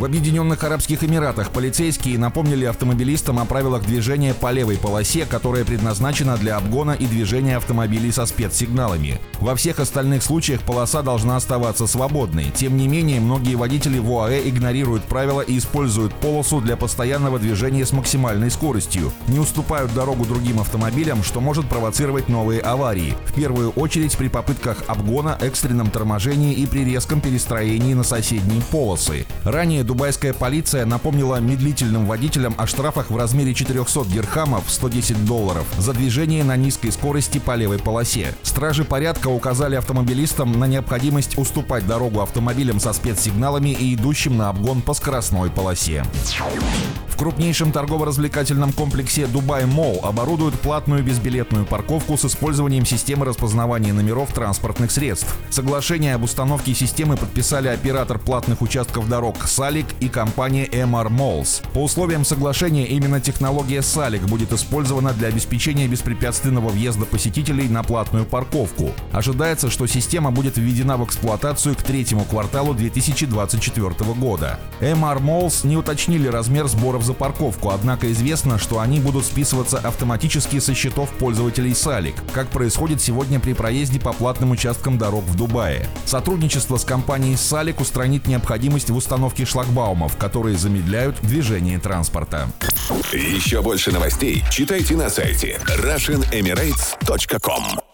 В Объединенных Арабских Эмиратах полицейские напомнили автомобилистам о правилах движения по левой полосе, которая предназначена для обгона и движения автомобилей со спецсигналами. Во всех остальных случаях полоса должна оставаться свободной. Тем не менее, многие водители в ОАЭ игнорируют правила и используют полосу для постоянного движения с максимальной скоростью, не уступают дорогу другим автомобилям, что может провоцировать новые аварии. В первую очередь при попытках обгона, экстренном торможении и при резком перестроении на соседние полосы. Ранее дубайская полиция напомнила медлительным водителям о штрафах в размере 400 дирхамов 110 долларов за движение на низкой скорости по левой полосе. Стражи порядка указали автомобилистам на необходимость уступать дорогу автомобилям со спецсигналами и идущим на обгон по скоростной полосе крупнейшем торгово-развлекательном комплексе Дубай Молл оборудуют платную безбилетную парковку с использованием системы распознавания номеров транспортных средств. Соглашение об установке системы подписали оператор платных участков дорог Салик и компания MR Malls. По условиям соглашения именно технология Салик будет использована для обеспечения беспрепятственного въезда посетителей на платную парковку. Ожидается, что система будет введена в эксплуатацию к третьему кварталу 2024 года. MR Malls не уточнили размер сборов за парковку, однако известно, что они будут списываться автоматически со счетов пользователей Салик, как происходит сегодня при проезде по платным участкам дорог в Дубае. Сотрудничество с компанией Салик устранит необходимость в установке шлагбаумов, которые замедляют движение транспорта. Еще больше новостей читайте на сайте RussianEmirates.com